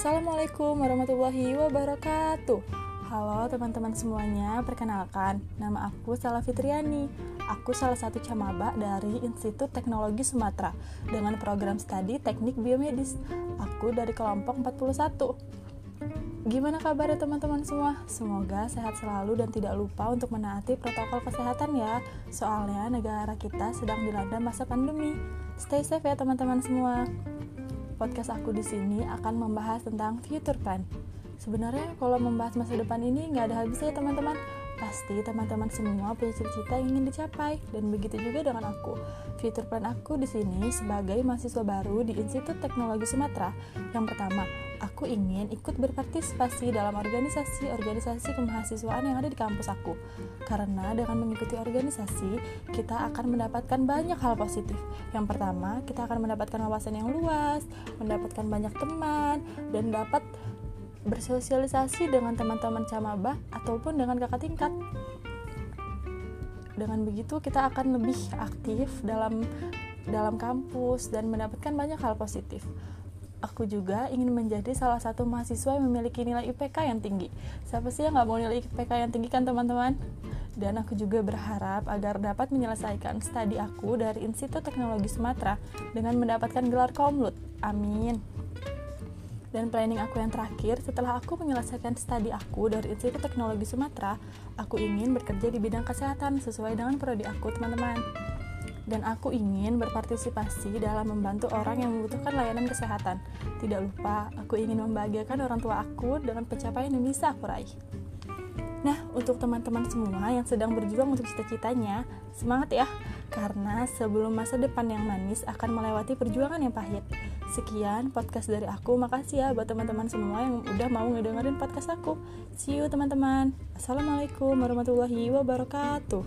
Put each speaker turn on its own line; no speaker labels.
Assalamualaikum warahmatullahi wabarakatuh. Halo teman-teman semuanya, perkenalkan Nama aku Salah Fitriani. Aku salah satu camaba dari Institut Teknologi Sumatera Dengan program studi teknik biomedis. Aku dari kelompok 41 Gimana kabarnya teman-teman semua? Semoga sehat selalu dan tidak lupa untuk menaati protokol kesehatan ya. Soalnya negara kita sedang dilanda masa pandemi. Stay safe ya teman-teman semua podcast aku di sini akan membahas tentang future plan. Sebenarnya kalau membahas masa depan ini nggak ada habisnya teman-teman. Pasti teman-teman semua punya cita-cita yang ingin dicapai dan begitu juga dengan aku. Future plan aku di sini sebagai mahasiswa baru di Institut Teknologi Sumatera. Yang pertama, aku ingin ikut berpartisipasi dalam organisasi-organisasi kemahasiswaan yang ada di kampus aku. Karena dengan mengikuti organisasi, kita akan mendapatkan banyak hal positif. Yang pertama, kita akan mendapatkan wawasan yang luas, mendapatkan banyak teman, dan dapat bersosialisasi dengan teman-teman camabah ataupun dengan kakak tingkat. Dengan begitu kita akan lebih aktif dalam dalam kampus dan mendapatkan banyak hal positif. Aku juga ingin menjadi salah satu mahasiswa yang memiliki nilai IPK yang tinggi. Siapa sih yang nggak mau nilai IPK yang tinggi kan teman-teman? Dan aku juga berharap agar dapat menyelesaikan studi aku dari Institut Teknologi Sumatera dengan mendapatkan gelar Komlut. Amin. Dan planning aku yang terakhir, setelah aku menyelesaikan studi aku dari Institut Teknologi Sumatera, aku ingin bekerja di bidang kesehatan sesuai dengan prodi aku, teman-teman. Dan aku ingin berpartisipasi dalam membantu orang yang membutuhkan layanan kesehatan. Tidak lupa, aku ingin membahagiakan orang tua aku dengan pencapaian yang bisa aku raih. Nah, untuk teman-teman semua yang sedang berjuang untuk cita-citanya, semangat ya! Karena sebelum masa depan yang manis akan melewati perjuangan yang pahit. Sekian podcast dari aku. Makasih ya buat teman-teman semua yang udah mau ngedengerin podcast aku. See you teman-teman. Assalamualaikum warahmatullahi wabarakatuh.